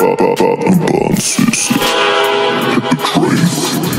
I'm born Button Bun Hit the train.